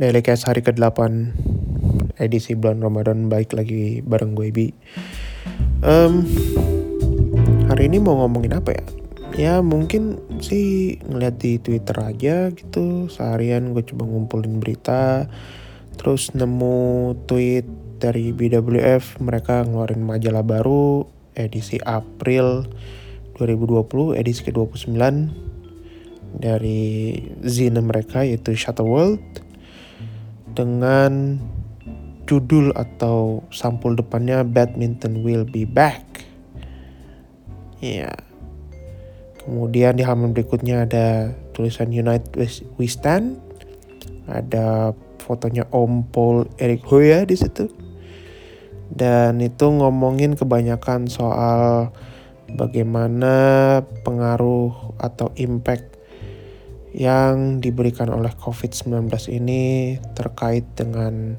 Cash hari ke-8 edisi bulan Ramadan baik lagi bareng gue Bi. Um, hari ini mau ngomongin apa ya? Ya mungkin sih ngeliat di Twitter aja gitu. Seharian gue coba ngumpulin berita. Terus nemu tweet dari BWF mereka ngeluarin majalah baru edisi April 2020 edisi ke-29 dari zine mereka yaitu Shutter World dengan judul atau sampul depannya Badminton Will Be Back. Ya. Kemudian di halaman berikutnya ada tulisan United We Stand. Ada fotonya Om Paul Eric Hoya di situ. Dan itu ngomongin kebanyakan soal bagaimana pengaruh atau impact yang diberikan oleh COVID-19 ini terkait dengan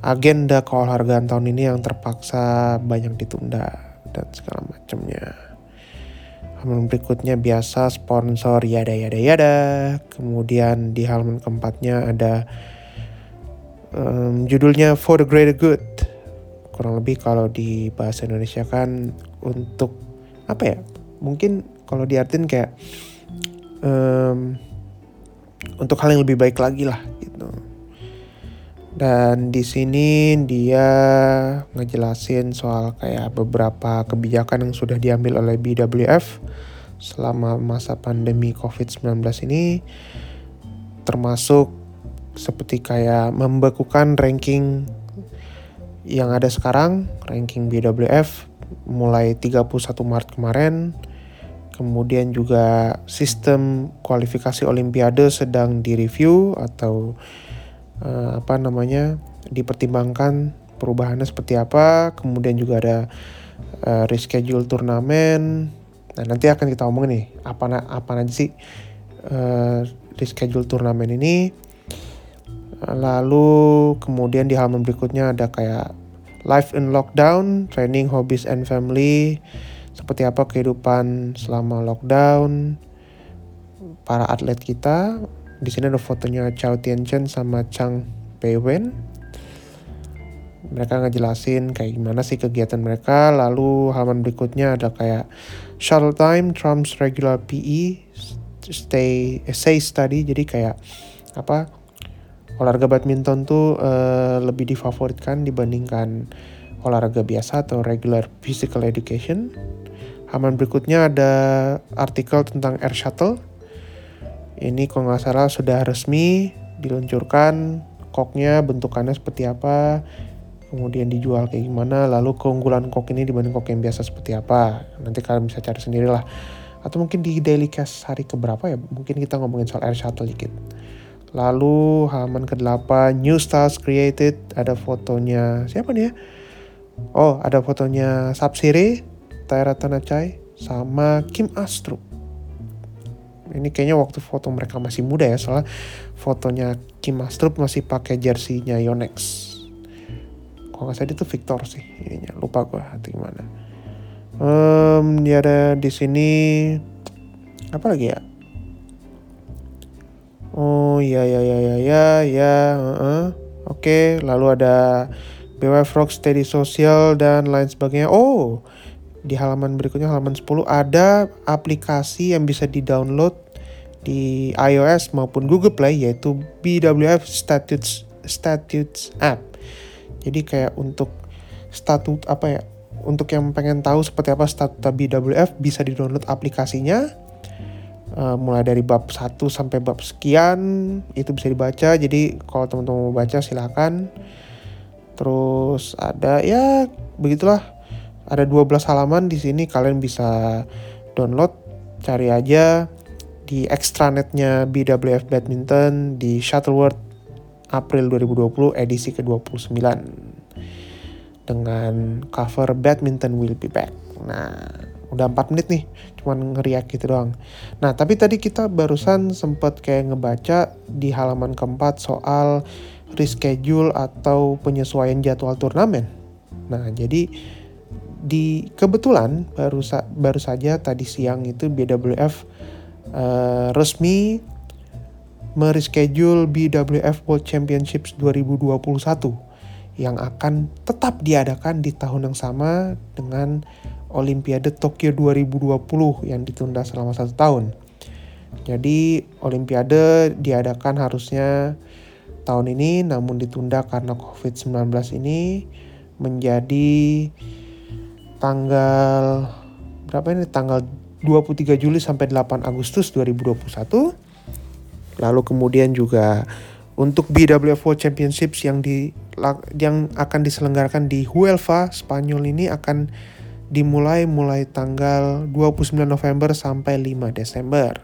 agenda keolahragaan tahun ini yang terpaksa banyak ditunda dan segala macamnya. Halaman berikutnya biasa sponsor yada yada yada. Kemudian di halaman keempatnya ada um, judulnya For the Greater Good. Kurang lebih kalau di bahasa Indonesia kan untuk apa ya? Mungkin kalau diartin kayak um, untuk hal yang lebih baik lagi lah gitu. Dan di sini dia ngejelasin soal kayak beberapa kebijakan yang sudah diambil oleh BWF selama masa pandemi COVID-19 ini termasuk seperti kayak membekukan ranking yang ada sekarang, ranking BWF mulai 31 Maret kemarin Kemudian juga sistem kualifikasi olimpiade sedang direview atau uh, apa namanya dipertimbangkan perubahannya seperti apa. Kemudian juga ada uh, reschedule turnamen. Nah, nanti akan kita omongin nih apa apa aja sih uh, reschedule turnamen ini. Lalu kemudian di halaman berikutnya ada kayak life in lockdown, training, hobbies and family seperti apa kehidupan selama lockdown para atlet kita. Di sini ada fotonya Chao Tianchen sama Chang Peiwen. Mereka ngejelasin kayak gimana sih kegiatan mereka. Lalu halaman berikutnya ada kayak shuttle time trumps regular PE, stay essay study. Jadi kayak apa olahraga badminton tuh uh, lebih difavoritkan dibandingkan olahraga biasa atau regular physical education. Halaman berikutnya ada artikel tentang Air Shuttle. Ini kalau nggak salah sudah resmi diluncurkan, koknya bentukannya seperti apa, kemudian dijual kayak gimana, lalu keunggulan kok ini dibanding kok yang biasa seperti apa. Nanti kalian bisa cari sendiri lah. Atau mungkin di Daily Cast hari keberapa ya, mungkin kita ngomongin soal Air Shuttle dikit. Lalu halaman ke-8 New Stars Created ada fotonya siapa nih ya? Oh, ada fotonya Sapsiri Taira Tanachai sama Kim Astro. Ini kayaknya waktu foto mereka masih muda ya, soalnya fotonya Kim Astrup masih pakai jersey-nya Yonex. Kalau nggak salah itu Victor sih, ininya lupa gue hati gimana. Um, dia ada di sini apa lagi ya? Oh iya ya ya ya ya ya. -uh. Oke, okay. lalu ada BWF Rock Steady Social dan lain sebagainya. Oh, di halaman berikutnya halaman 10 ada aplikasi yang bisa di-download di iOS maupun Google Play yaitu BWF Statutes Statutes app. Jadi kayak untuk statut apa ya? Untuk yang pengen tahu seperti apa statuta BWF bisa di-download aplikasinya. Uh, mulai dari bab 1 sampai bab sekian itu bisa dibaca. Jadi kalau teman-teman mau baca silakan. Terus ada ya begitulah ada 12 halaman di sini kalian bisa download, cari aja di extranetnya BWF Badminton di Shuttleworth April 2020 edisi ke-29 dengan cover Badminton Will Be Back. Nah, udah 4 menit nih, cuman ngeriak gitu doang. Nah, tapi tadi kita barusan sempat kayak ngebaca di halaman keempat soal reschedule atau penyesuaian jadwal turnamen. Nah, jadi di kebetulan baru sa baru saja tadi siang itu BWF uh, eh, resmi mereschedule BWF World Championships 2021 yang akan tetap diadakan di tahun yang sama dengan Olimpiade Tokyo 2020 yang ditunda selama satu tahun. Jadi Olimpiade diadakan harusnya tahun ini namun ditunda karena COVID-19 ini menjadi tanggal berapa ini tanggal 23 Juli sampai 8 Agustus 2021. Lalu kemudian juga untuk BWF World Championships yang di yang akan diselenggarakan di Huelva Spanyol ini akan dimulai mulai tanggal 29 November sampai 5 Desember.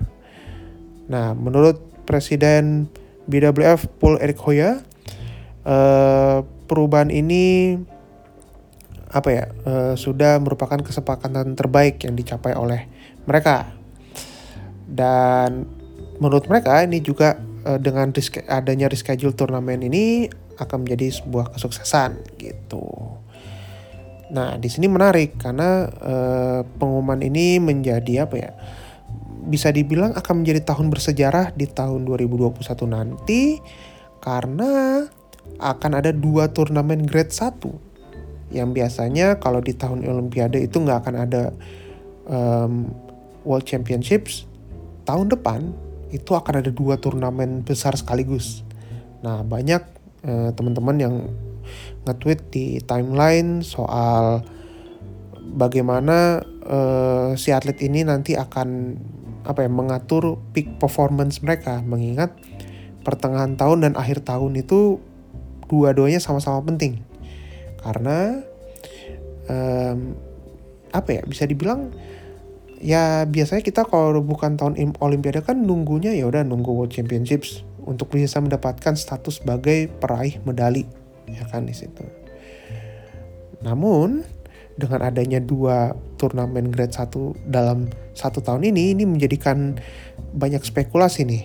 Nah, menurut Presiden BWF Paul Eric Hoya, eh, perubahan ini apa ya eh, sudah merupakan kesepakatan terbaik yang dicapai oleh mereka. Dan menurut mereka ini juga eh, dengan adanya reschedule turnamen ini akan menjadi sebuah kesuksesan gitu. Nah, di sini menarik karena eh, pengumuman ini menjadi apa ya? Bisa dibilang akan menjadi tahun bersejarah di tahun 2021 nanti karena akan ada dua turnamen grade 1 yang biasanya kalau di tahun Olimpiade itu nggak akan ada um, World Championships tahun depan itu akan ada dua turnamen besar sekaligus. Nah banyak uh, teman-teman yang nge-tweet di timeline soal bagaimana uh, si atlet ini nanti akan apa ya mengatur peak performance mereka mengingat pertengahan tahun dan akhir tahun itu dua-duanya sama-sama penting karena um, apa ya bisa dibilang ya biasanya kita kalau bukan tahun olimpiade kan nunggunya ya udah nunggu world championships untuk bisa mendapatkan status sebagai peraih medali ya kan di situ. Namun dengan adanya dua turnamen grade 1 dalam satu tahun ini ini menjadikan banyak spekulasi nih.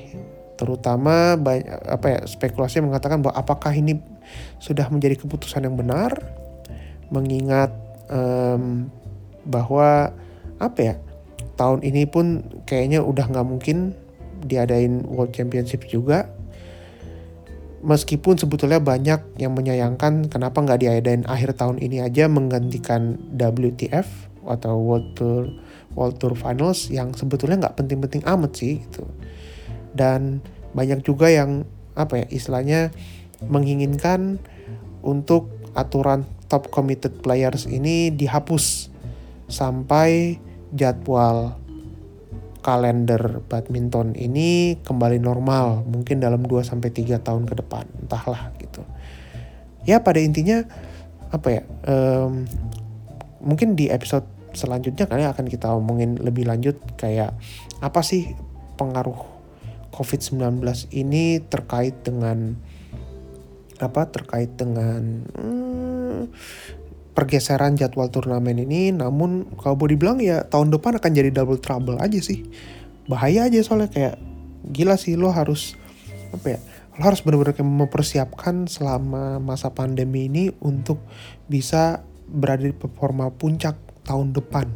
Terutama banyak apa ya spekulasi mengatakan bahwa apakah ini sudah menjadi keputusan yang benar mengingat um, bahwa apa ya tahun ini pun kayaknya udah nggak mungkin diadain World Championship juga meskipun sebetulnya banyak yang menyayangkan kenapa nggak diadain akhir tahun ini aja menggantikan WTF atau World Tour World Tour Finals yang sebetulnya nggak penting-penting amat sih gitu. Dan banyak juga yang apa ya istilahnya menginginkan untuk aturan top committed players ini dihapus sampai jadwal kalender badminton ini kembali normal mungkin dalam 2 sampai 3 tahun ke depan entahlah gitu. Ya pada intinya apa ya um, mungkin di episode selanjutnya kalian akan kita omongin lebih lanjut kayak apa sih pengaruh COVID-19 ini terkait dengan apa terkait dengan hmm, pergeseran jadwal turnamen ini namun kalau boleh dibilang ya tahun depan akan jadi double trouble aja sih. Bahaya aja soalnya kayak gila sih lo harus apa ya lo harus benar-benar mempersiapkan selama masa pandemi ini untuk bisa berada di performa puncak tahun depan.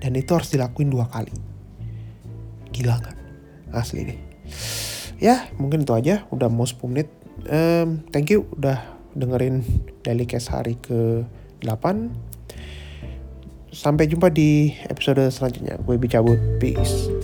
Dan itu harus dilakuin dua kali. Gila nggak? Asli deh. Ya mungkin itu aja. Udah mau 10 menit. Um, thank you udah dengerin daily case hari ke 8. Sampai jumpa di episode selanjutnya. Gue bicabut. Peace.